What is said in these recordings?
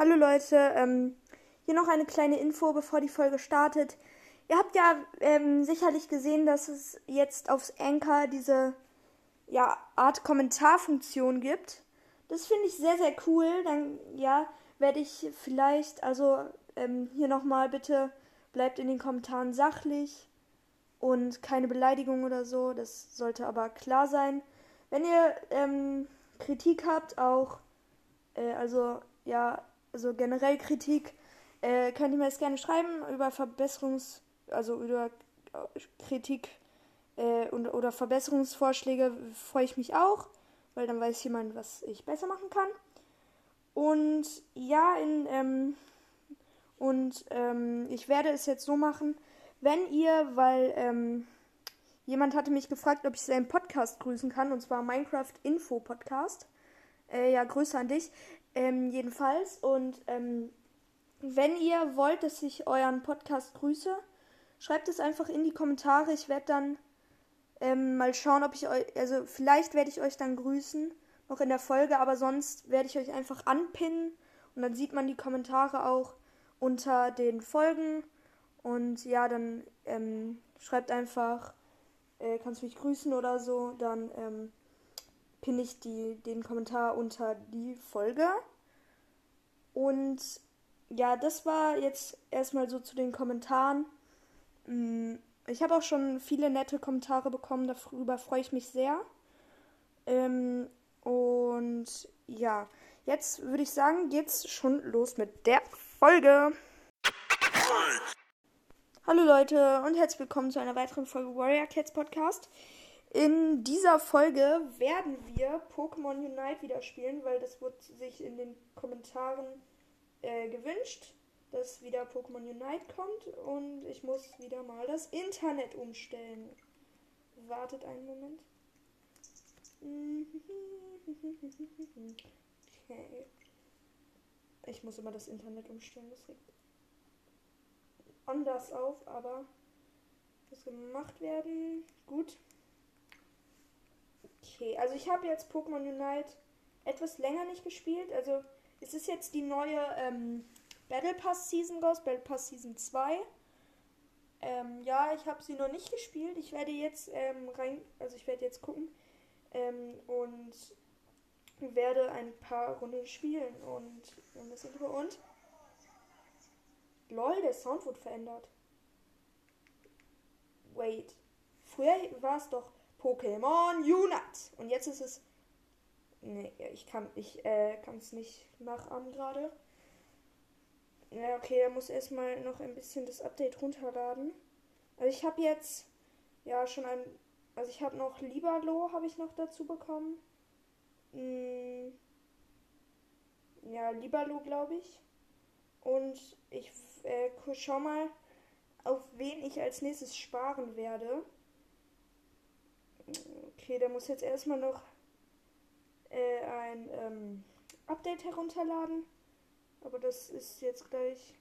Hallo Leute, ähm, hier noch eine kleine Info, bevor die Folge startet. Ihr habt ja ähm, sicherlich gesehen, dass es jetzt aufs Anchor diese ja, Art Kommentarfunktion gibt. Das finde ich sehr, sehr cool. Dann ja, werde ich vielleicht, also ähm, hier nochmal bitte, bleibt in den Kommentaren sachlich und keine Beleidigung oder so. Das sollte aber klar sein. Wenn ihr ähm, Kritik habt, auch, äh, also ja, also generell Kritik, äh, könnt ihr mir das gerne schreiben über Verbesserungs-, also über äh, Kritik äh, und, oder Verbesserungsvorschläge freue ich mich auch, weil dann weiß jemand, was ich besser machen kann. Und ja, in, ähm, und ähm, ich werde es jetzt so machen, wenn ihr, weil ähm, jemand hatte mich gefragt, ob ich seinen Podcast grüßen kann, und zwar Minecraft Info Podcast. Äh, ja, Grüße an dich. Ähm, jedenfalls. Und ähm, wenn ihr wollt, dass ich euren Podcast grüße, schreibt es einfach in die Kommentare. Ich werde dann ähm, mal schauen, ob ich euch, also vielleicht werde ich euch dann grüßen, noch in der Folge, aber sonst werde ich euch einfach anpinnen und dann sieht man die Kommentare auch unter den Folgen. Und ja, dann ähm, schreibt einfach, äh, kannst du mich grüßen oder so, dann ähm, pinne ich die, den Kommentar unter die Folge. Und ja, das war jetzt erstmal so zu den Kommentaren. Mm, ich habe auch schon viele nette Kommentare bekommen, darüber freue ich mich sehr. Ähm, und ja, jetzt würde ich sagen, geht's schon los mit der Folge. Hallo Leute und herzlich willkommen zu einer weiteren Folge Warrior Cats Podcast. In dieser Folge werden wir Pokémon Unite wieder spielen, weil das wurde sich in den Kommentaren äh, gewünscht, dass wieder Pokémon Unite kommt und ich muss wieder mal das Internet umstellen. Wartet einen Moment. Okay. Ich muss immer das Internet umstellen, das regt anders auf, aber muss gemacht werden. Gut. Okay, also ich habe jetzt Pokémon Unite etwas länger nicht gespielt. Also es ist jetzt die neue ähm, Battle Pass Season raus, Battle Pass Season 2. Ähm, ja, ich habe sie noch nicht gespielt. Ich werde jetzt ähm, rein, also ich werde jetzt gucken ähm, und werde ein paar Runden spielen und ein bisschen drüber und lol, der Sound wurde verändert. Wait, früher war es doch Pokémon Unite. Und jetzt ist es. Nee, ich kann ich äh, es nicht nachahmen gerade. Ja, okay, er muss erstmal noch ein bisschen das Update runterladen. Also ich habe jetzt ja schon ein. Also ich habe noch Libalo habe ich noch dazu bekommen. Hm, ja, Libalo glaube ich. Und ich äh, schau mal, auf wen ich als nächstes sparen werde. Okay, der muss jetzt erstmal noch äh, ein ähm, Update herunterladen. Aber das ist jetzt gleich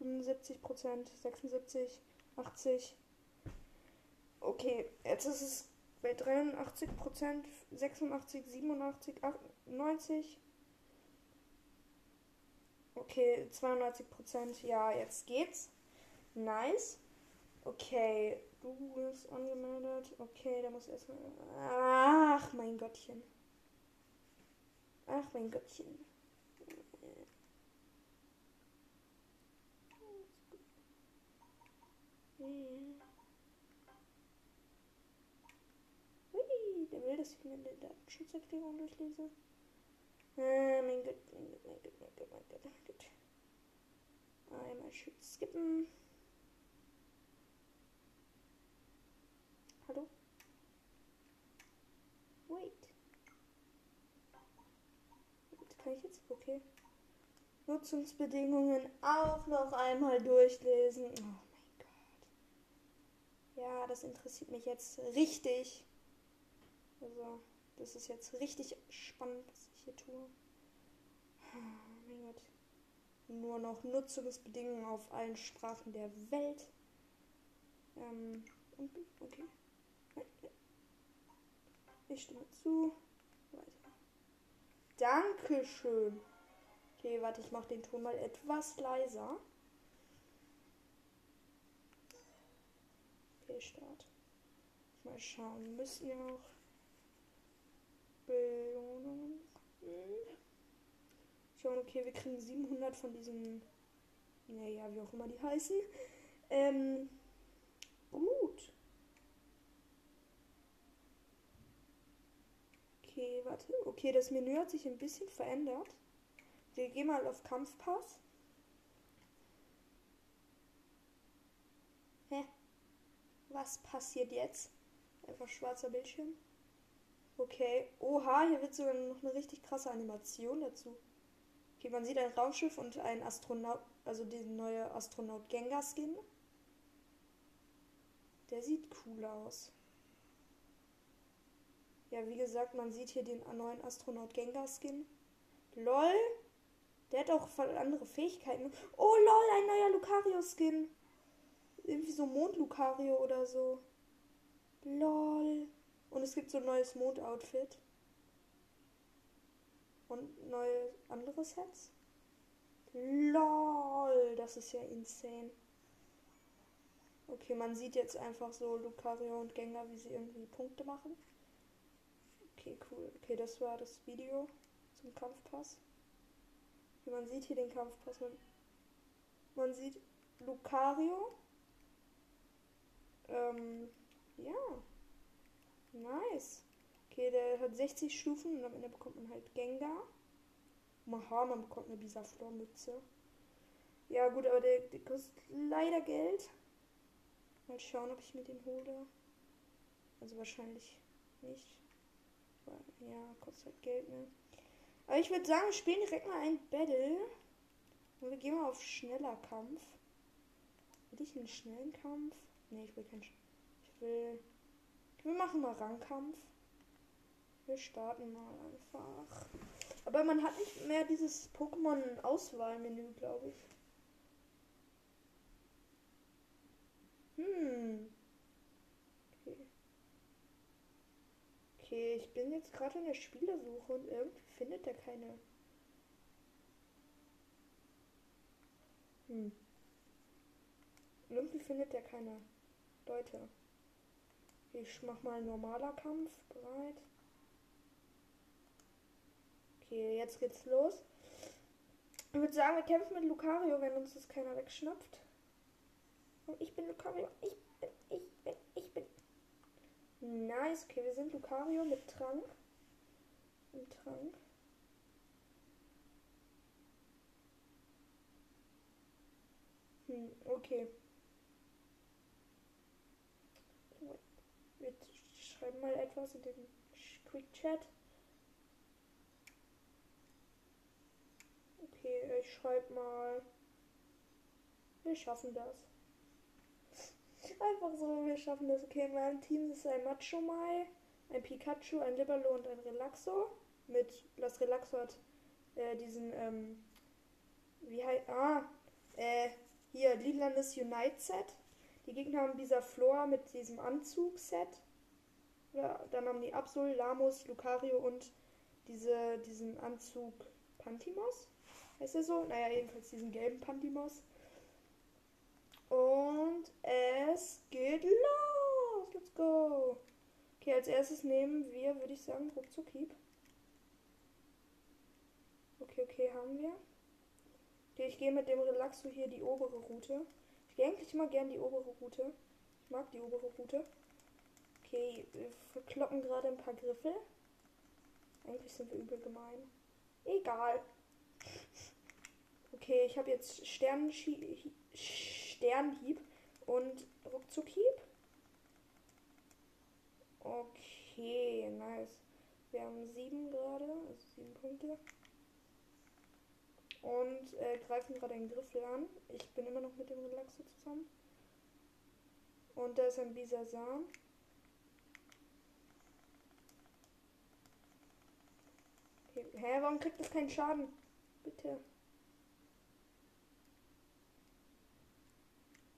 75%, 76, 80. Okay, jetzt ist es bei 83%, 86%, 87%, 90. Okay, 92%. Ja, jetzt geht's. Nice. Okay, du bist angemeldet. Okay, da muss erstmal. Ach, mein Gottchen. Ach, mein Gottchen. Hui, der will, dass ich mir die Datenschutzerklärung durchlese. Mein Gott, mein Gott, mein Gott, mein Gott, mein Gott, mein Gott. Einmal schön skippen. Hallo? Wait. Kann ich jetzt? Okay. Nutzungsbedingungen auch noch einmal durchlesen. Oh mein Gott. Ja, das interessiert mich jetzt richtig. Also, das ist jetzt richtig spannend, was ich hier tue. Oh mein Gott. Nur noch Nutzungsbedingungen auf allen Sprachen der Welt. Ähm, okay. Ich stimme zu. Dankeschön. Okay, warte, ich mache den Ton mal etwas leiser. Okay, Start. Mal schauen. Wir müssen ja auch Belohnungen. Schauen, okay, wir kriegen 700 von diesen. Naja, wie auch immer die heißen. Ähm. Gut. Okay, warte. Okay, das Menü hat sich ein bisschen verändert. Wir gehen mal auf Kampfpass. Hä? Was passiert jetzt? Einfach schwarzer Bildschirm. Okay. Oha, hier wird sogar noch eine richtig krasse Animation dazu. Okay, man sieht ein Raumschiff und ein Astronaut, also den neue Astronaut Gengar Skin. Der sieht cool aus. Ja, wie gesagt, man sieht hier den neuen Astronaut Gengar Skin. LOL. Der hat auch andere Fähigkeiten. Oh lol, ein neuer Lucario-Skin. Irgendwie so Mond-Lucario oder so. Lol. Und es gibt so ein neues Mond-Outfit. Und neue andere Sets. LOL, das ist ja insane. Okay, man sieht jetzt einfach so Lucario und Gengar, wie sie irgendwie Punkte machen. Okay, cool. Okay, das war das Video zum Kampfpass. Man sieht hier den Kampfpass. Man, man sieht Lucario. Ähm, ja. Nice. Okay, der hat 60 Stufen und am Ende bekommt man halt Gengar. Maha, man bekommt eine Bisaflor-Mütze. Ja, gut, aber der, der kostet leider Geld. Mal schauen, ob ich mir den hole. Also wahrscheinlich nicht. Ja, kostet halt Geld, ne? Aber ich würde sagen, wir spielen direkt mal ein Battle. Und wir gehen mal auf schneller Kampf. Will ich einen schnellen Kampf? Ne, ich will keinen. Ich will. Wir machen mal Rangkampf. Wir starten mal einfach. Aber man hat nicht mehr dieses Pokémon-Auswahlmenü, glaube ich. Hm. Okay. Okay, ich bin jetzt gerade in der Spielersuche und irgendwie findet er keine. Hm. Irgendwie findet er keine Leute. Ich mach mal normaler Kampf. Bereit. Okay, jetzt geht's los. Ich würde sagen, wir kämpfen mit Lucario, wenn uns das keiner wegschnappt. Und ich bin Lucario. Ich bin, ich bin, ich bin. Nice. Okay, wir sind Lucario mit Trank. Mit Trank. Hm, okay. Wir schreiben mal etwas in den Quick Chat. Okay, ich schreibe mal. Wir schaffen das. Einfach so, wir schaffen das. Okay, in Team ist ein Macho Mai, ein Pikachu, ein Liberlo und ein Relaxo. Mit, das Relaxo hat äh, diesen, ähm, wie heißt, ah, äh, hier, Lilanes Unite Set. Die Gegner haben dieser Flor mit diesem Anzug-Set. Ja, dann haben die Absol, Lamus, Lucario und diese, diesen Anzug Pantimos. Heißt er so? Naja, jedenfalls diesen gelben Pantimos. Und es geht los. Let's go. Okay, als erstes nehmen wir, würde ich sagen, ruckzuck Hieb. Okay, okay, haben wir. Okay, ich gehe mit dem Relaxo hier die obere Route. Ich gehe eigentlich immer gern die obere Route. Ich mag die obere Route. Okay, wir verkloppen gerade ein paar Griffel. Eigentlich sind wir übel gemein. Egal. Okay, ich habe jetzt Sternenhieb und Ruckzuckhieb. Okay, nice. Wir haben sieben gerade, also sieben Punkte und äh, greifen gerade einen Griffel an. Ich bin immer noch mit dem Relaxo zusammen. Und da ist ein Bisasam. Hä, warum kriegt das keinen Schaden? Bitte.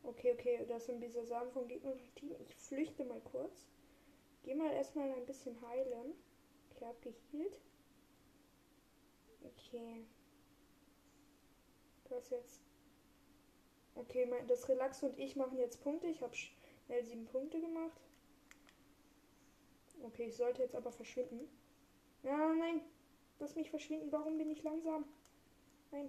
Okay, okay, das sind Bisasam vom gegnerischen Team. Ich flüchte mal kurz. Geh mal erstmal ein bisschen heilen. Ich habe geheilt. Okay. Das jetzt. Okay, mein, das Relax und ich machen jetzt Punkte. Ich habe schnell sieben Punkte gemacht. Okay, ich sollte jetzt aber verschwinden. Ja, nein. Lass mich verschwinden. Warum bin ich langsam? Nein.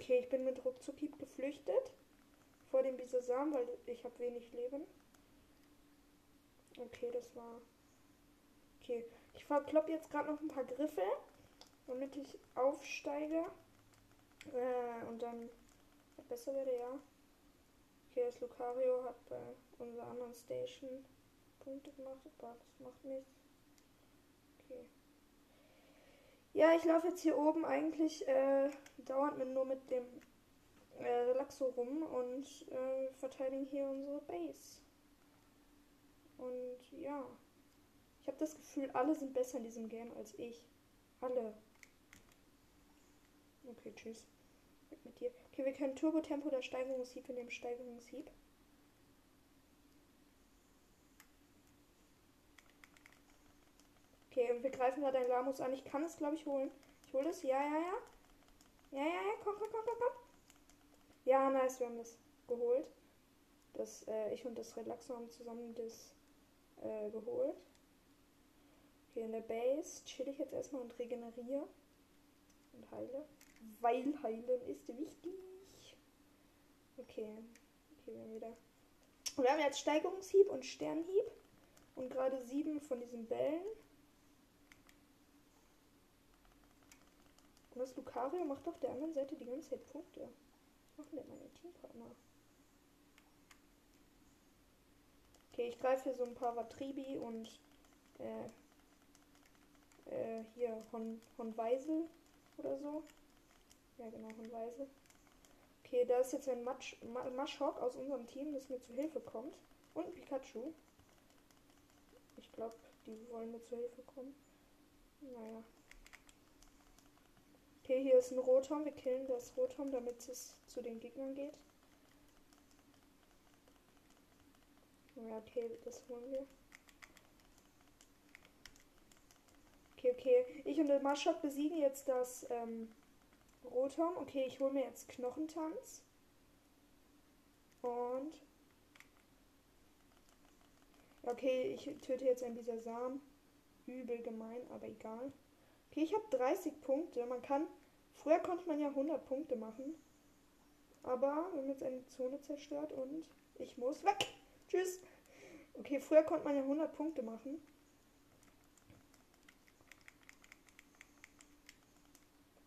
Okay, ich bin mit Ruckzuckieb geflüchtet. Vor dem Bisasam, weil ich habe wenig Leben. Okay, das war... Okay, ich verklopp jetzt gerade noch ein paar Griffe, damit ich aufsteige. Äh, und dann besser werde, ja. Okay, das Lucario hat bei unserer anderen Station Punkte gemacht, aber das macht nichts. Okay. Ja, ich laufe jetzt hier oben eigentlich äh, dauernd mit, nur mit dem äh, Relaxo rum und äh, verteidigen hier unsere Base. Und ja, ich habe das Gefühl, alle sind besser in diesem Game als ich. Alle. Okay, tschüss. Weg mit dir. Okay, wir können Turbo-Tempo oder Steigerungshieb. Wir nehmen Steigerungshieb. Okay, wir greifen da dein Lamus an. Ich kann es, glaube ich, holen. Ich hole es. Ja, ja, ja. Ja, ja, ja. Komm, komm, komm, komm, komm. Ja, nice. Wir haben das geholt. Das, äh, ich und das Relaxo haben zusammen das äh, geholt. Okay, in der Base chill ich jetzt erstmal und regeneriere. Und heile. Weil heilen ist wichtig. Okay. Okay, wir haben wieder. Wir haben jetzt Steigerungshieb und Sternhieb. Und gerade sieben von diesen Bällen. Und das Lucario macht auf der anderen Seite die ganze Zeit Punkte. Was machen denn meine Teampartner? Okay, ich greife hier so ein paar Watribi und äh, äh, hier Hon, Honweisel oder so. Ja, genau, Honweisel. Okay, da ist jetzt ein Matsch, Maschok aus unserem Team, das mir zu Hilfe kommt. Und ein Pikachu. Ich glaube, die wollen mir zu Hilfe kommen. Naja. Okay, hier ist ein Rotom. Wir killen das Rotom, damit es zu den Gegnern geht. Ja, okay, das holen wir. Okay, okay. Ich und der Maschok besiegen jetzt das ähm, Rotom. Okay, ich hole mir jetzt Knochentanz. Und. Okay, ich töte jetzt ein Bisasam. Übel gemein, aber egal. Okay, ich habe 30 Punkte. Man kann. Früher konnte man ja 100 Punkte machen. Aber wir haben jetzt eine Zone zerstört und ich muss weg. Tschüss. Okay, früher konnte man ja 100 Punkte machen.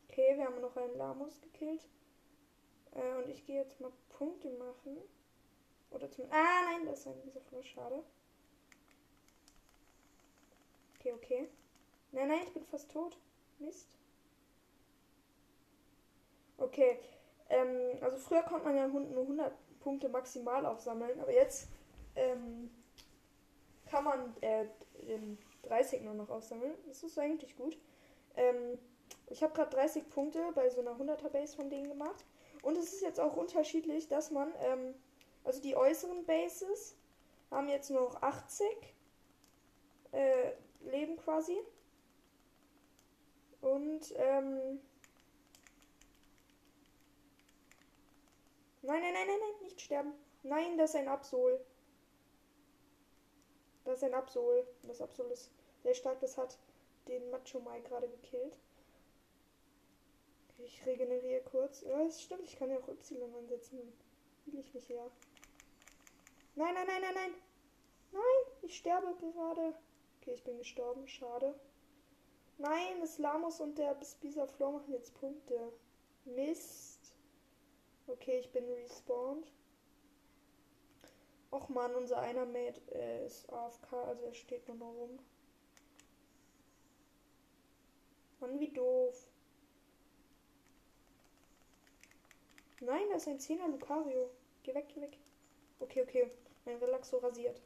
Okay, wir haben noch einen Lamus gekillt. Äh, und ich gehe jetzt mal Punkte machen. Oder zum. Ah, nein, das ist ein dieser Fluss. Schade. Okay, okay. Nein, nein, ich bin fast tot. Mist. Okay. Ähm, also früher konnte man ja nur 100 Punkte maximal aufsammeln, aber jetzt ähm, kann man äh, den 30 nur noch aufsammeln. Das ist eigentlich gut. Ähm, ich habe gerade 30 Punkte bei so einer 100er Base von denen gemacht. Und es ist jetzt auch unterschiedlich, dass man, ähm, also die äußeren Bases haben jetzt nur noch 80 äh, Leben quasi. Und, ähm, Nein, nein, nein, nein, nein, nicht sterben. Nein, das ist ein Absol. Das ist ein Absol. Das Absol ist sehr stark. Das hat den Macho Mai gerade gekillt. Ich regeneriere kurz. Ja, es stimmt. Ich kann ja auch Y ansetzen. Will ich nicht, ja. Nein, nein, nein, nein, nein. Nein, ich sterbe gerade. Okay, ich bin gestorben. Schade. Nein, das Lamus und der Bisa Floor machen jetzt Punkte. Mist. Okay, ich bin respawned. Och man, unser einer Mate äh, ist AFK, also er steht nur noch rum. Mann, wie doof. Nein, das ist ein 10er Lucario. Geh weg, geh weg. Okay, okay. Mein Relaxo rasiert.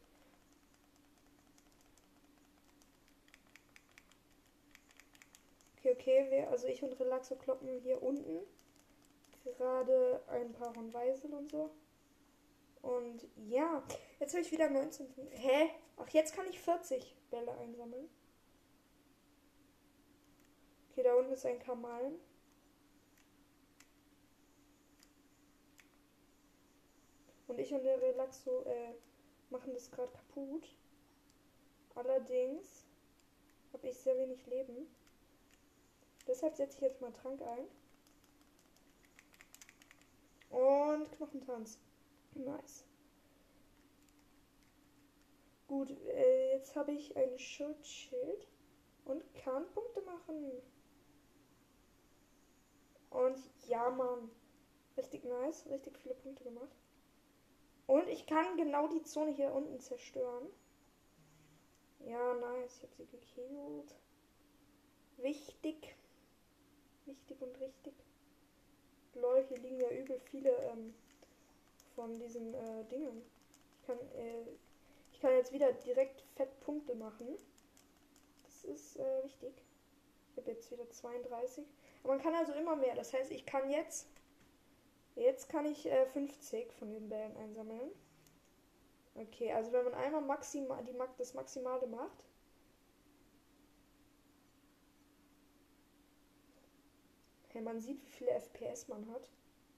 Okay, okay. Wir, also ich und Relaxo kloppen hier unten. Gerade ein paar von Weisel und so. Und ja, jetzt habe ich wieder 19. Hä? Ach, jetzt kann ich 40 Bälle einsammeln. Okay, da unten ist ein Kamalen. Und ich und der Relaxo äh, machen das gerade kaputt. Allerdings habe ich sehr wenig Leben. Deshalb setze ich jetzt mal Trank ein. Und Knochentanz. Nice. Gut, äh, jetzt habe ich ein Schutzschild und kann Punkte machen. Und ja, Mann. Richtig nice. Richtig viele Punkte gemacht. Und ich kann genau die Zone hier unten zerstören. Ja, nice. Ich habe sie gekillt. Wichtig. Wichtig und richtig. Lol, hier liegen ja übel viele ähm, von diesen äh, Dingen. Ich kann, äh, ich kann jetzt wieder direkt fett Punkte machen. Das ist äh, wichtig. Ich habe jetzt wieder 32. Aber man kann also immer mehr. Das heißt, ich kann jetzt. Jetzt kann ich äh, 50 von den Bällen einsammeln. Okay, also wenn man einmal maximal die, das Maximale macht. Hey, man sieht, wie viele FPS man hat.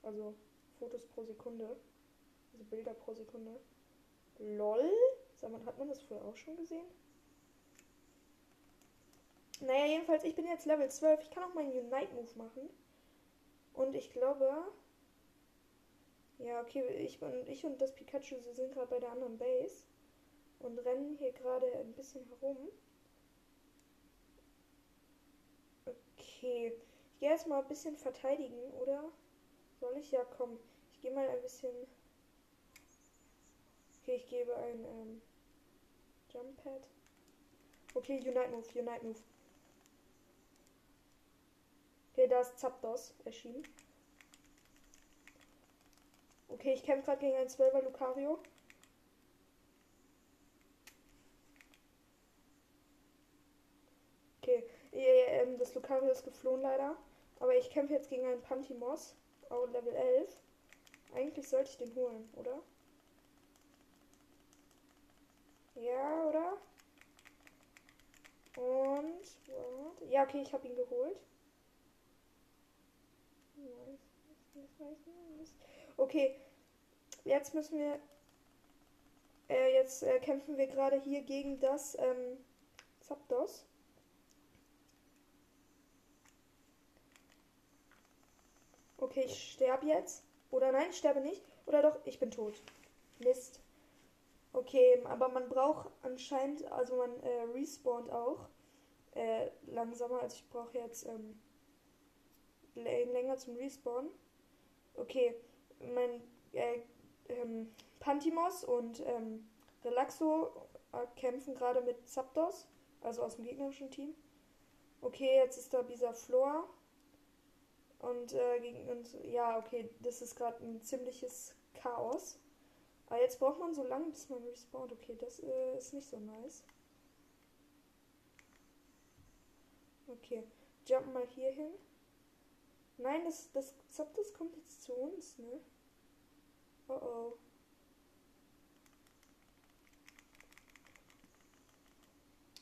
Also Fotos pro Sekunde. Also Bilder pro Sekunde. LOL? Sag mal, hat man das vorher auch schon gesehen? Naja, jedenfalls, ich bin jetzt Level 12. Ich kann auch meinen Unite Move machen. Und ich glaube. Ja, okay, ich und, ich und das Pikachu sind gerade bei der anderen Base. Und rennen hier gerade ein bisschen herum. Okay. Gehe erstmal ein bisschen verteidigen, oder? Soll ich? Ja, komm. Ich gehe mal ein bisschen. Okay, ich gebe ein ähm, Jump Pad. Okay, Unite Move, Unite Move. Okay, da ist Zapdos erschienen. Okay, ich kämpfe gerade gegen einen 12er Lucario. Okay, äh, das Lucario ist geflohen leider. Aber ich kämpfe jetzt gegen einen Pantimos. Auch Level 11. Eigentlich sollte ich den holen, oder? Ja, oder? Und. What? Ja, okay, ich habe ihn geholt. Okay, jetzt müssen wir. Äh, jetzt äh, kämpfen wir gerade hier gegen das ähm, Zapdos. Okay, ich sterbe jetzt. Oder nein, ich sterbe nicht. Oder doch, ich bin tot. Mist. Okay, aber man braucht anscheinend, also man äh, respawnt auch äh, langsamer. Also ich brauche jetzt ähm, länger zum Respawn. Okay, mein äh, ähm, Pantimos und ähm, Relaxo äh, kämpfen gerade mit Zapdos, also aus dem gegnerischen Team. Okay, jetzt ist da dieser Floor. Und äh, gegen uns, ja, okay, das ist gerade ein ziemliches Chaos. Aber jetzt braucht man so lange, bis man respawnt. Okay, das äh, ist nicht so nice. Okay, jump mal hier hin. Nein, das, das das kommt jetzt zu uns, ne? Oh oh.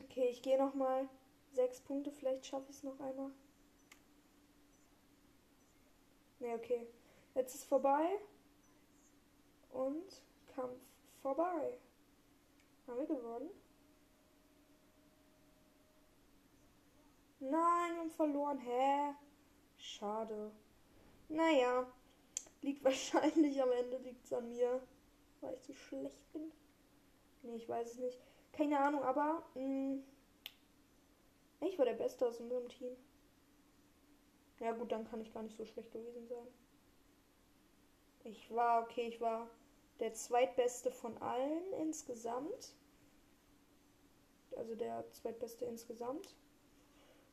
Okay, ich gehe noch mal sechs Punkte. Vielleicht schaffe ich es noch einmal. Ne, okay. Jetzt ist vorbei. Und Kampf vorbei. Haben wir gewonnen? Nein, wir haben verloren. Hä? Schade. Naja, liegt wahrscheinlich am Ende liegt's an mir, weil ich zu schlecht bin. Nee, ich weiß es nicht. Keine Ahnung, aber mh, mm, ich war der Beste aus unserem Team. Ja gut, dann kann ich gar nicht so schlecht gewesen sein. Ich war, okay, ich war der zweitbeste von allen insgesamt. Also der zweitbeste insgesamt.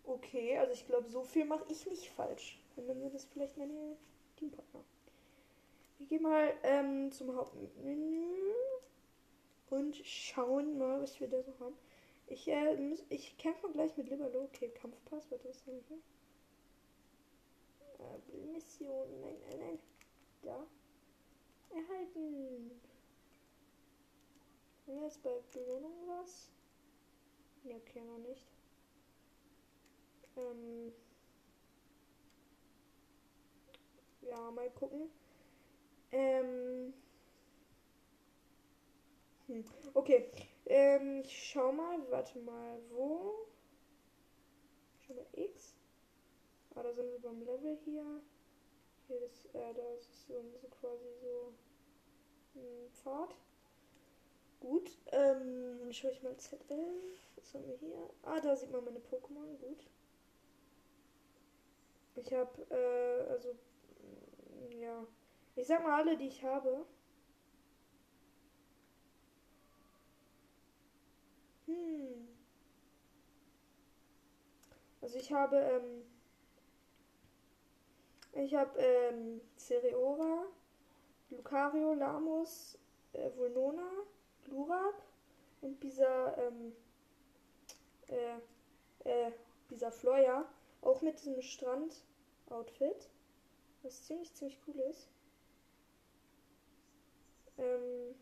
Okay, also ich glaube, so viel mache ich nicht falsch. Und dann sind das vielleicht meine Teampartner. Wir gehen mal ähm, zum Hauptmenü und schauen mal, was wir da so haben. Ich, äh, ich kämpfe gleich mit Liberlo. Okay, Kampfpass, was ist das hier? Mission. Nein, nein, nein. Da. Erhalten. Haben wir jetzt bei Belohnung was? Ne, okay, noch nicht. Ähm ja, mal gucken. Ähm hm. Okay. Ähm, ich schau mal, warte mal, wo? Schau mal, X. Ah, da sind wir beim Level hier. Hier ist, äh, da ist so, so quasi so ein Pfad. Gut, ähm, schau ich mal ZL. Was haben wir hier? Ah, da sieht man meine Pokémon. Gut. Ich habe, äh, also, ja. Ich sag mal alle, die ich habe. Hm. Also ich habe, ähm, ich habe, ähm, Cereora, Lucario, Lamus, äh, Vulnona, Glurak und dieser, ähm, äh, äh, dieser Floya. Auch mit diesem Strand-Outfit. Was ziemlich, ziemlich cool ist. Ähm,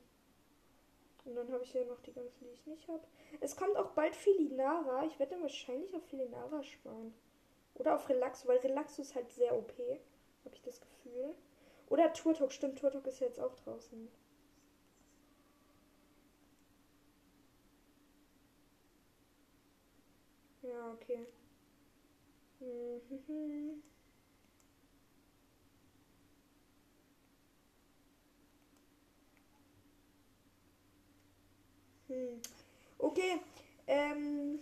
und dann habe ich hier noch die ganzen, die ich nicht habe. Es kommt auch bald Filinara. Ich werde dann wahrscheinlich auf Filinara sparen. Oder auf Relaxo, weil Relaxo ist halt sehr OP. Habe ich das Gefühl. Oder Turtok, stimmt, Turtok ist ja jetzt auch draußen. Ja, okay. Mhm. Hm. Okay. Ähm,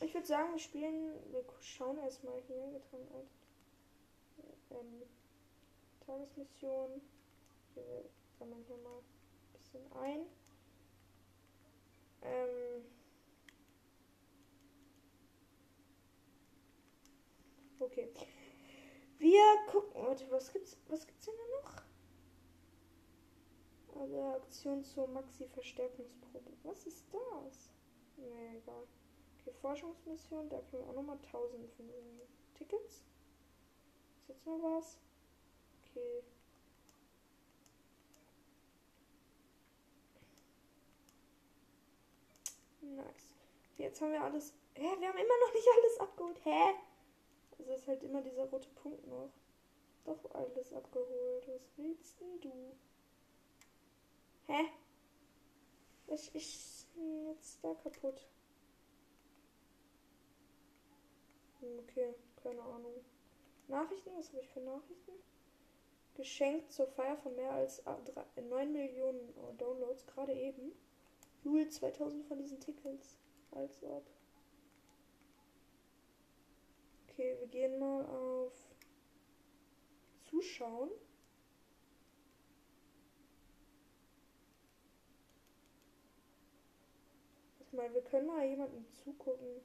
ich würde sagen, wir spielen. Wir schauen erstmal hier. Getragen ähm, Tagesmission. Wir sammeln hier mal ein bisschen ein. Ähm, okay. Wir gucken. Warte, was gibt's? Was gibt's denn noch? Also Aktion zur Maxi-Verstärkungsprobe. Was ist das? Nee, egal. Okay, Forschungsmission, da können wir auch nochmal 1000 von den Tickets. Ist jetzt noch was? Okay. Nice. Jetzt haben wir alles. Hä? Wir haben immer noch nicht alles abgeholt. Hä? Also ist halt immer dieser rote Punkt noch. Doch alles abgeholt. Was willst denn du? Hä? Was ist jetzt da kaputt? Hm, okay, keine Ahnung. Nachrichten? Was habe ich für Nachrichten? Geschenkt zur Feier von mehr als 9 Millionen Downloads, gerade eben. Jule 2000 von diesen Tickets. Als ob. Okay, wir gehen mal auf Zuschauen. mal, wir können mal jemanden zugucken.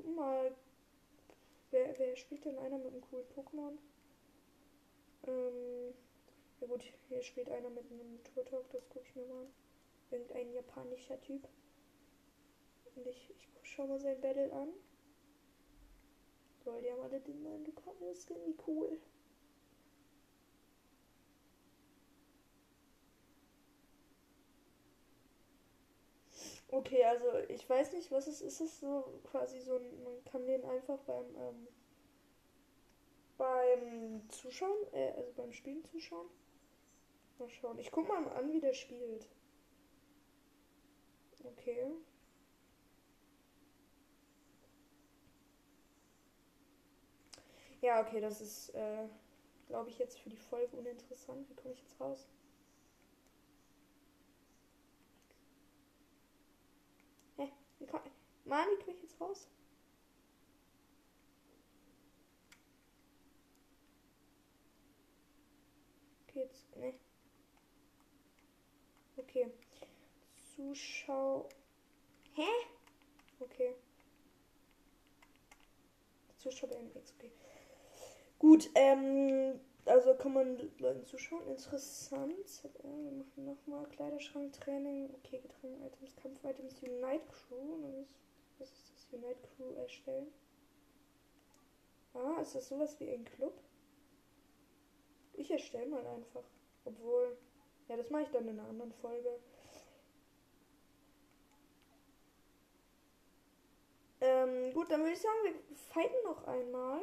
Gucken mal, wer, wer spielt denn einer mit einem coolen Pokémon? Ähm, ja gut, hier spielt einer mit einem Turtok, das gucke ich mir mal an. Irgendein japanischer Typ. Und ich, ich schau mal sein Battle an. Lol, die haben alle den neuen Lucario-Skin, wie cool. Okay, also ich weiß nicht, was es ist. Ist es so quasi so man kann den einfach beim ähm, beim Zuschauen, äh, also beim Spielen zuschauen. Mal schauen. Ich guck mal an, wie der spielt. Okay. Ja, okay, das ist, äh, glaube ich, jetzt für die Folge uninteressant. Wie komme ich jetzt raus? Wie wie komme ich jetzt raus? Okay, jetzt, ne. Okay. Zuschau. Hä? Okay. Zuschauer MX, okay. Gut, ähm, also kann man Leuten zuschauen. Interessant. wir machen nochmal Kleiderschrank-Training. Okay, Getränke-Items, Kampf-Items, Unite Crew. Was ist das? Unite Crew erstellen. Ah, ist das sowas wie ein Club? Ich erstelle mal einfach. Obwohl. Ja, das mache ich dann in einer anderen Folge. Ähm, gut, dann würde ich sagen, wir fighten noch einmal.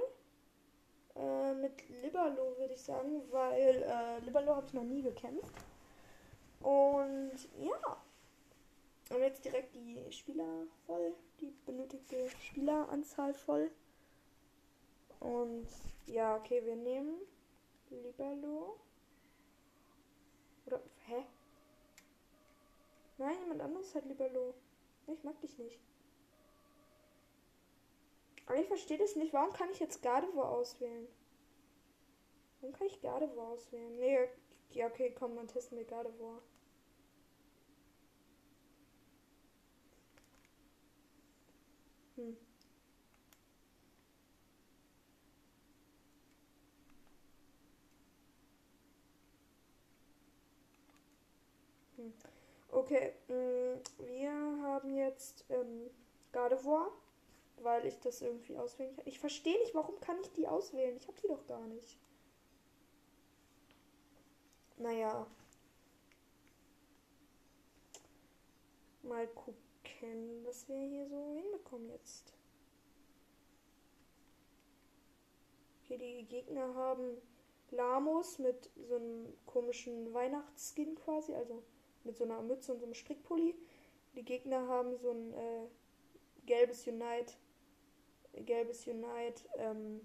Äh, mit Liberlo würde ich sagen, weil äh, Liberlo habe ich noch nie gekämpft. Und ja. Und jetzt direkt die Spieler voll, die benötigte Spieleranzahl voll. Und ja, okay, wir nehmen Liberlo. Oder, hä? Nein, jemand anderes hat Liberlo. Ich mag dich nicht. Aber ich verstehe das nicht. Warum kann ich jetzt Gardevoir auswählen? Warum kann ich Gardevoir auswählen? Nee, ja, okay, komm, dann testen wir Gardevoir. Hm. Hm. Okay, mm, wir haben jetzt ähm, Gardevoir weil ich das irgendwie auswählen kann. Ich verstehe nicht, warum kann ich die auswählen? Ich habe die doch gar nicht. Naja. Mal gucken, was wir hier so hinbekommen jetzt. Hier die Gegner haben Lamos mit so einem komischen Weihnachtsskin quasi, also mit so einer Mütze und so einem Strickpulli. Die Gegner haben so ein äh, gelbes Unite gelbes Unite. Ähm,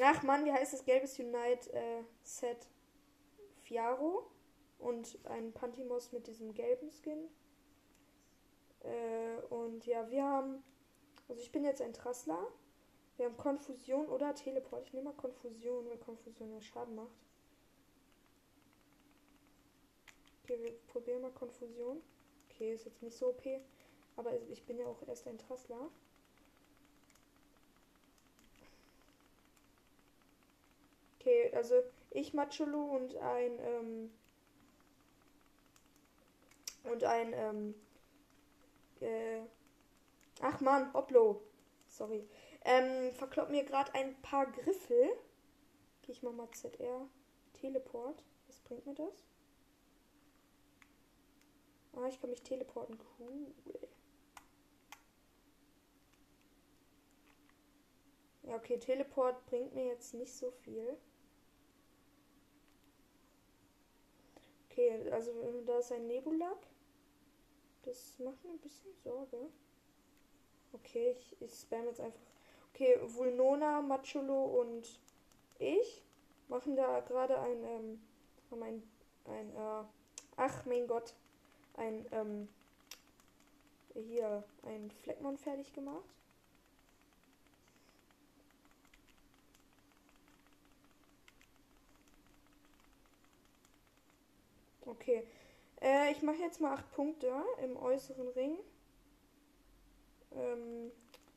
ach Mann, wie heißt das gelbes Unite äh, Set? Fiaro und ein Pantimos mit diesem gelben Skin. Äh, und ja, wir haben. Also ich bin jetzt ein Trassler. Wir haben Konfusion oder Teleport. Ich nehme mal Konfusion, weil Konfusion ja Schaden macht. Okay, wir probieren mal Konfusion. Okay, ist jetzt nicht so OP. Aber ich bin ja auch erst ein Trassler. Okay, also ich Macholo und ein ähm, und ein ähm, äh, ach man, Oplo. Sorry. Ähm, verklopp mir gerade ein paar Griffel. Gehe ich mal mal ZR. Teleport. Was bringt mir das? Ah, ich kann mich teleporten. Cool. Ja, okay, Teleport bringt mir jetzt nicht so viel. Okay, also da ist ein Nebulak. Das macht mir ein bisschen Sorge. Okay, ich, ich spam jetzt einfach. Okay, Vulnona, Macholo und ich machen da gerade ein, ähm, haben ein, ein, äh, ach mein Gott, ein, ähm, hier, ein Fleckmon fertig gemacht. Okay. Äh, ich mache jetzt mal 8 Punkte im äußeren Ring. Ähm,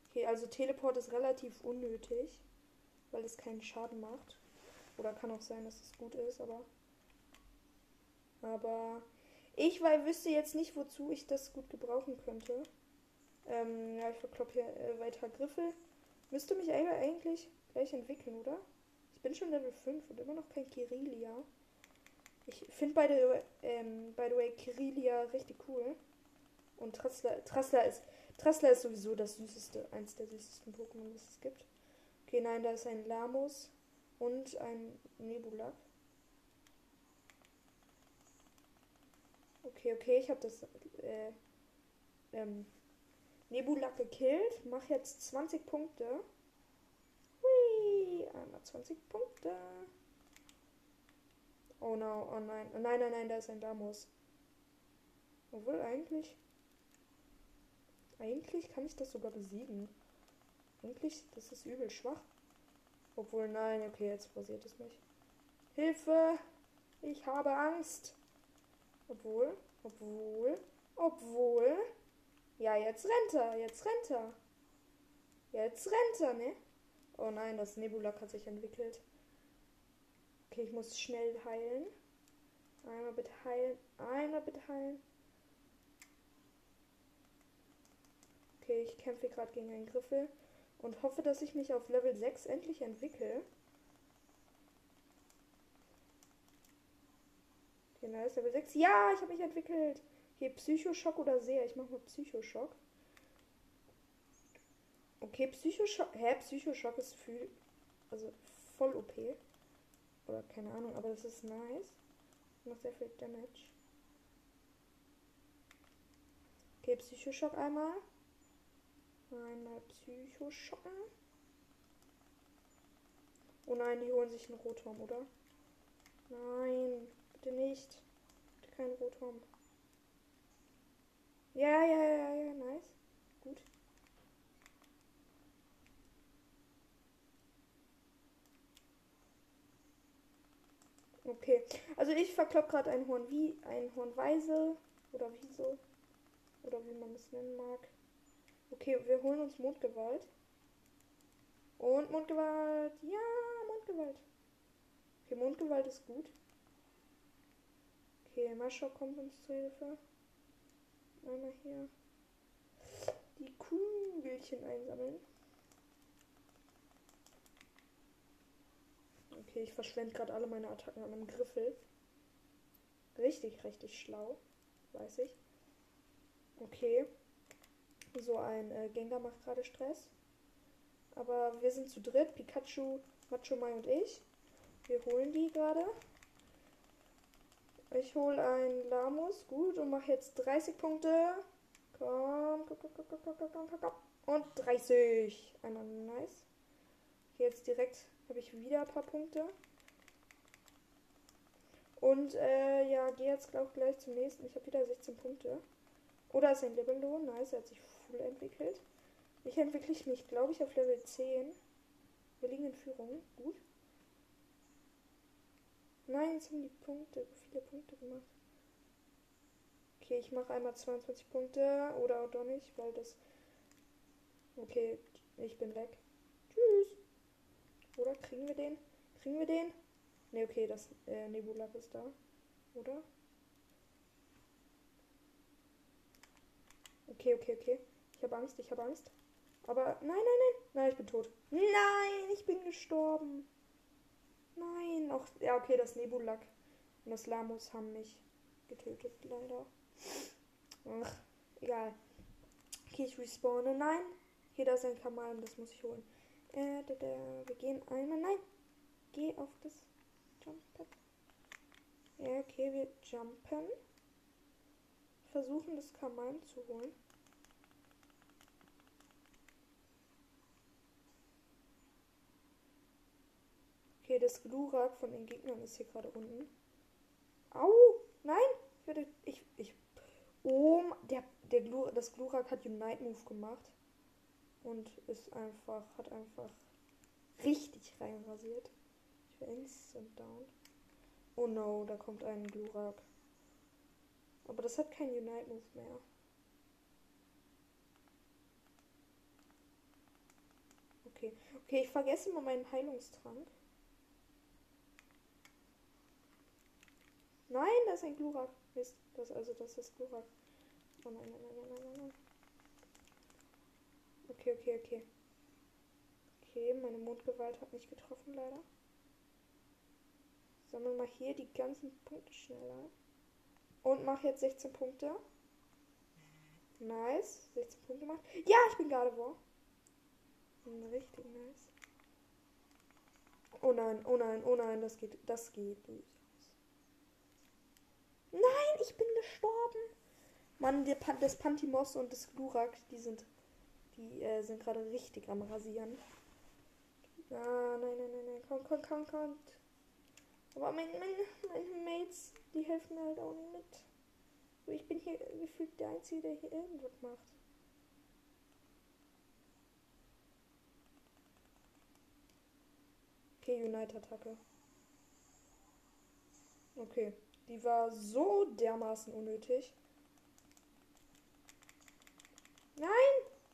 okay, also Teleport ist relativ unnötig, weil es keinen Schaden macht. Oder kann auch sein, dass es gut ist, aber. Aber ich weil wüsste jetzt nicht, wozu ich das gut gebrauchen könnte. Ähm, ja, ich verkloppe hier äh, weiter Griffel. Müsste mich eigentlich gleich entwickeln, oder? Ich bin schon Level 5 und immer noch kein Kirilia. Ich finde the, ähm, by the way Kirilia richtig cool. Und Trassler, ist Trassler ist sowieso das süßeste, eins der süßesten Pokémon, was es gibt. Okay, nein, da ist ein Lamos und ein Nebulak. Okay, okay, ich habe das äh, ähm, Nebulak gekillt. Mach jetzt 20 Punkte. Hui, einmal 20 Punkte. Oh no, oh nein. Oh nein, nein, nein, da ist ein Damos. Obwohl eigentlich. Eigentlich kann ich das sogar besiegen. Eigentlich, das ist übel schwach. Obwohl, nein, okay, jetzt passiert es mich. Hilfe! Ich habe Angst. Obwohl, obwohl, obwohl. Ja, jetzt rennt er, jetzt rennt er. Jetzt rennt er, ne? Oh nein, das Nebulak hat sich entwickelt. Okay, ich muss schnell heilen. Einmal bitte heilen. Einmal bitte heilen. Okay, ich kämpfe gerade gegen einen Griffel und hoffe, dass ich mich auf Level 6 endlich entwickle. Okay, da ist Level 6. Ja, ich habe mich entwickelt. Hier Psychoschock oder sehr. Ich mache mal Psychoschock. Okay, Psychoschock. Hä, Psychoschock ist für also voll OP. Oder keine Ahnung, aber das ist nice. Macht sehr viel Damage. Okay, Psychoschock einmal. Einmal Psychoschocken. Oh nein, die holen sich einen Rotom, oder? Nein, bitte nicht. Bitte kein Rotom. Ja, ja, ja, ja, nice. Gut. Okay, also ich verklopp gerade ein Horn wie ein Hornweise oder wieso oder wie man es nennen mag. Okay, wir holen uns Mondgewalt. Und Mondgewalt. Ja, Mondgewalt. Okay, Mondgewalt ist gut. Okay, Mascha kommt uns zur Hilfe. Einmal hier die Kugelchen einsammeln. Okay, ich verschwende gerade alle meine Attacken an einem Griffel. Richtig, richtig schlau. Weiß ich. Okay. So ein äh, Gengar macht gerade Stress. Aber wir sind zu dritt. Pikachu, Macho Mai und ich. Wir holen die gerade. Ich hole ein Lamus. Gut. Und mache jetzt 30 Punkte. Komm, komm, komm, komm, komm, komm, komm, komm. Und 30. Einmal nice. Jetzt direkt habe ich wieder ein paar Punkte. Und äh, ja, gehe jetzt glaube ich gleich zum nächsten. Ich habe wieder 16 Punkte. Oder ist ein Libello. Nice, er hat sich voll entwickelt. Ich entwickle mich, glaube ich, auf Level 10. Wir liegen in Führung. Gut. Nein, jetzt haben die Punkte, viele Punkte gemacht. Okay, ich mache einmal 22 Punkte oder auch doch nicht, weil das. Okay, ich bin weg. Tschüss. Oder kriegen wir den? Kriegen wir den? Ne, okay, das äh, Nebulak ist da. Oder? Okay, okay, okay. Ich habe Angst, ich habe Angst. Aber nein, nein, nein. Nein, ich bin tot. Nein, ich bin gestorben. Nein, auch. Ja, okay, das Nebulak und das Lamus haben mich getötet, leider. Ach, egal. Okay, ich respawne. Nein. Hier, da ist ein Kamal das muss ich holen. Äh, da, da, wir gehen einmal. Nein. Geh auf das Jumpen. Ja, okay, wir jumpen. Versuchen, das Kamal zu holen. Okay, das Glurak von den Gegnern ist hier gerade unten. Au! Nein! Ich. Ich. Ich. Oh, der, der Glur, das Glurak hat Unite Move gemacht. Und ist einfach. Hat einfach richtig reinrasiert. Ich bin instant down. Oh no, da kommt ein Glurak. Aber das hat kein Unite Move mehr. Okay. Okay, ich vergesse mal meinen Heilungstrank. Nein, da ist ein Glurak. Mist, das, also das ist Glurak. Oh nein, nein, nein, nein, nein. Okay, okay, okay. Okay, meine Mondgewalt hat mich getroffen, leider. Sammle mal hier die ganzen Punkte schneller. Und mach jetzt 16 Punkte. Nice. 16 Punkte gemacht. Ja, ich bin gerade wo. Richtig nice. Oh nein, oh nein, oh nein, das geht, das geht böse. Nein, ich bin gestorben. Mann, der Pan das Pantimos und das Glurak, die sind, die äh, sind gerade richtig am Rasieren. Ah, nein, nein, nein, nein, komm, komm, komm, komm. Aber mein, mein, meine Mates, die helfen mir halt auch nicht mit. Ich bin hier gefühlt der Einzige, der hier irgendwas macht. Okay, Unite-Attacke. Okay. Die war so dermaßen unnötig. Nein,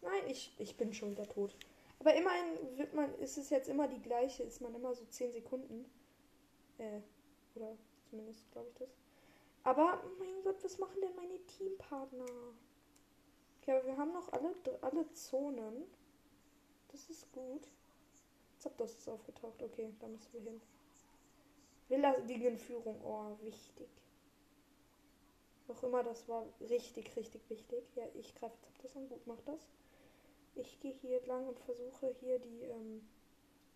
nein, ich, ich bin schon wieder tot. Aber immerhin wird man, ist es jetzt immer die gleiche, ist man immer so 10 Sekunden. Äh, oder zumindest glaube ich das. Aber, mein Gott, was machen denn meine Teampartner? Okay, aber wir haben noch alle, alle Zonen. Das ist gut. Zapdos ist aufgetaucht. Okay, da müssen wir hin. Führung, oh, wichtig. Noch immer, das war richtig, richtig wichtig. Ja, ich greife das an. Gut, mach das. Ich gehe hier lang und versuche hier die, ähm,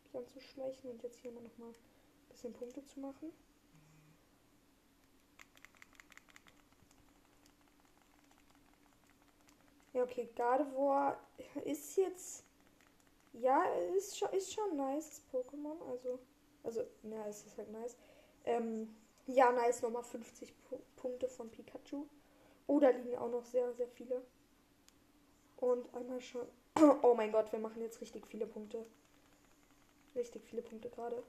mich anzuschleichen und jetzt hier mal nochmal ein bisschen Punkte zu machen. Ja, okay, Gardevoir ist jetzt. Ja, ist schon, ist schon nice, das Pokémon. Also, also, ja, es ist halt nice. Ähm, ja, nice, nochmal 50 P Punkte von Pikachu. Oh, da liegen auch noch sehr, sehr viele. Und einmal schon. Oh mein Gott, wir machen jetzt richtig viele Punkte. Richtig viele Punkte gerade.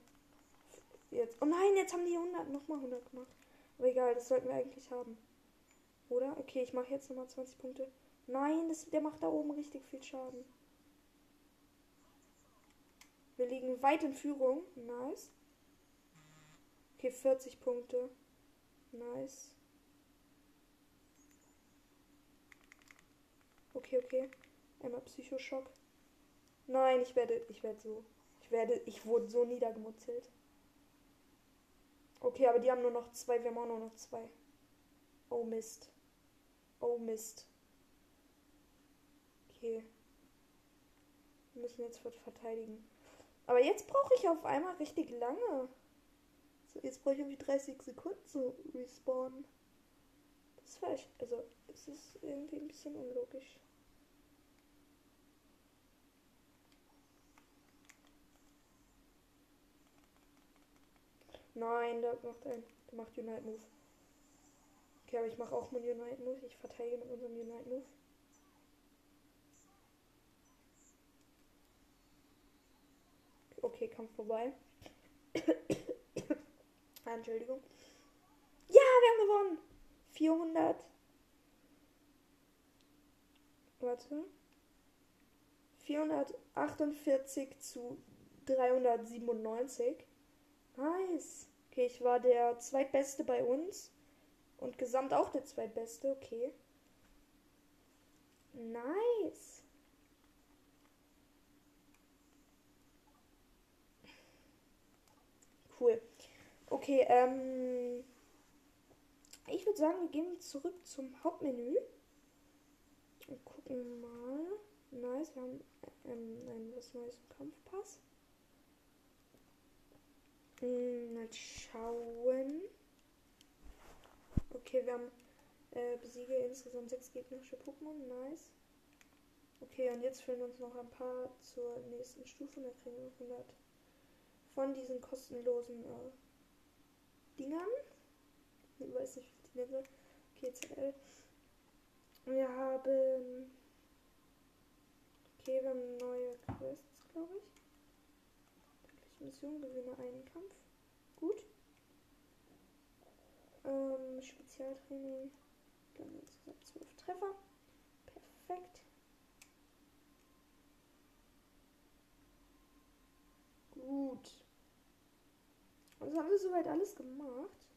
Jetzt. Oh nein, jetzt haben die 100, nochmal 100 gemacht. Aber egal, das sollten wir eigentlich haben. Oder? Okay, ich mache jetzt nochmal 20 Punkte. Nein, das, der macht da oben richtig viel Schaden. Wir liegen weit in Führung. Nice. Okay, 40 Punkte. Nice. Okay, okay. Einmal Psychoschock. Nein, ich werde, ich werde so. Ich werde, ich wurde so niedergemutzelt. Okay, aber die haben nur noch zwei. Wir haben auch nur noch zwei. Oh Mist. Oh Mist. Okay. Wir müssen jetzt verteidigen. Aber jetzt brauche ich auf einmal richtig lange. So, jetzt brauche ich irgendwie 30 Sekunden zu respawnen. Das war echt, also, es ist irgendwie ein bisschen unlogisch. Nein, der macht ein, der macht Unite Move. Okay, aber ich mache auch meinen Unite Move. Ich verteidige mit unserem Unite Move. Okay, Kampf vorbei. ah, Entschuldigung. Ja, wir haben gewonnen. 400. Warte. 448 zu 397. Nice. Okay, ich war der zweitbeste bei uns. Und gesamt auch der zweitbeste. Okay. Nice. Cool. Okay, ähm. Ich würde sagen, wir gehen zurück zum Hauptmenü. Und gucken mal. Nice, wir haben ähm, ein was Neues im Kampfpass. Mal schauen. Okay, wir haben äh, besiege insgesamt sechs gegnerische Pokémon. Nice. Okay, und jetzt fehlen uns noch ein paar zur nächsten Stufe. Dann kriegen wir 100 von diesen kostenlosen äh, Dingern. Ich weiß nicht, wie die nennen. CL. Wir haben. Okay, wir haben neue Quests, glaube ich. Mission, gewinne einen Kampf. Gut. Ähm, Spezialtraining. Dann insgesamt 12 Treffer. Perfekt. Gut. Also haben wir soweit alles gemacht.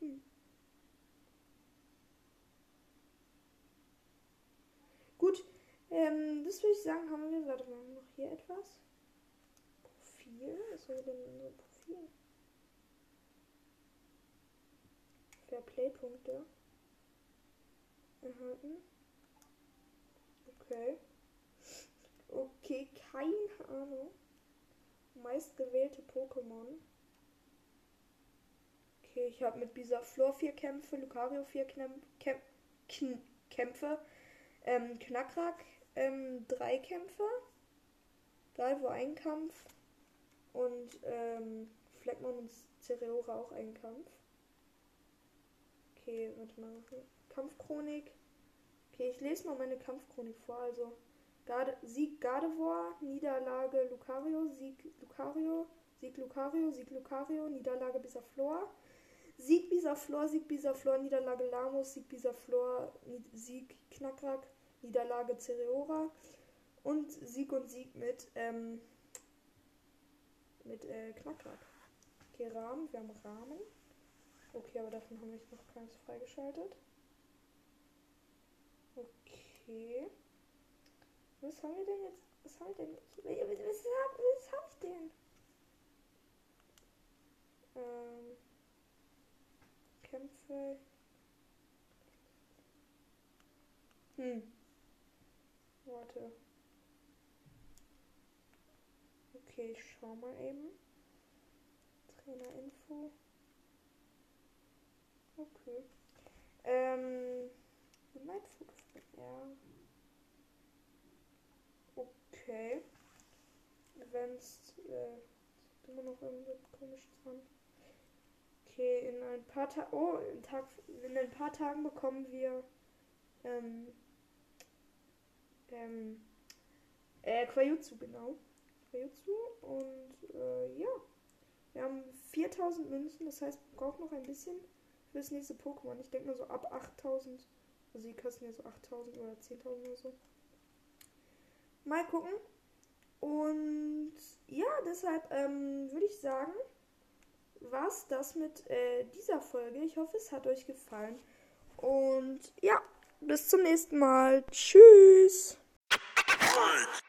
Hm. Gut, ähm, das würde ich sagen, haben wir. Warte, wir haben noch hier etwas. Profil? Was soll denn unser Profil? Fairplay-Punkte. Erhalten. Okay. Okay, keine Ahnung. Meistgewählte Pokémon. Okay, ich habe mit Bisaflor vier Kämpfe, Lucario vier Kämpfe, ähm, Knackrak ähm, drei Kämpfe, Galvo ein Kampf und ähm, Fleckmann und Cereora auch ein Kampf. Okay, warte mal. Kampfchronik. Okay, ich lese mal meine Kampfchronik vor. Also Garde, Sieg Gardevoir, Niederlage Lucario, Sieg Lucario, Sieg Lucario, Sieg Lucario, Niederlage Bisaflor, Sieg Bisaflor, Sieg Bisaflor, Niederlage Lamos, Sieg Bisaflor, Sieg Knackrak, Niederlage Cereora und Sieg und Sieg mit, ähm, mit äh, Knackrak. Okay, Rahmen, wir haben Rahmen. Okay, aber davon haben wir noch keins freigeschaltet. Okay. Was haben wir denn jetzt? Was haben wir denn? Was, was, was habe ich denn? Ähm, Kämpfe. Hm. Warte. Okay, ich schau mal eben. Trainerinfo. Okay. Ähm, mein Foto R. Okay. Events, äh, ist immer noch irgendwas komisch dran. Okay, in ein paar Tagen, oh, Tag, in ein paar Tagen bekommen wir, ähm, ähm, äh, Quajutsu, genau. Quajutsu und, äh, ja. Wir haben 4000 Münzen, das heißt, wir brauchen noch ein bisschen für das nächste Pokémon. Ich denke mal so ab 8000. Also die kosten ja so 8000 oder 10.000 oder so. Mal gucken. Und ja, deshalb ähm, würde ich sagen, war das mit äh, dieser Folge. Ich hoffe, es hat euch gefallen. Und ja, bis zum nächsten Mal. Tschüss. break.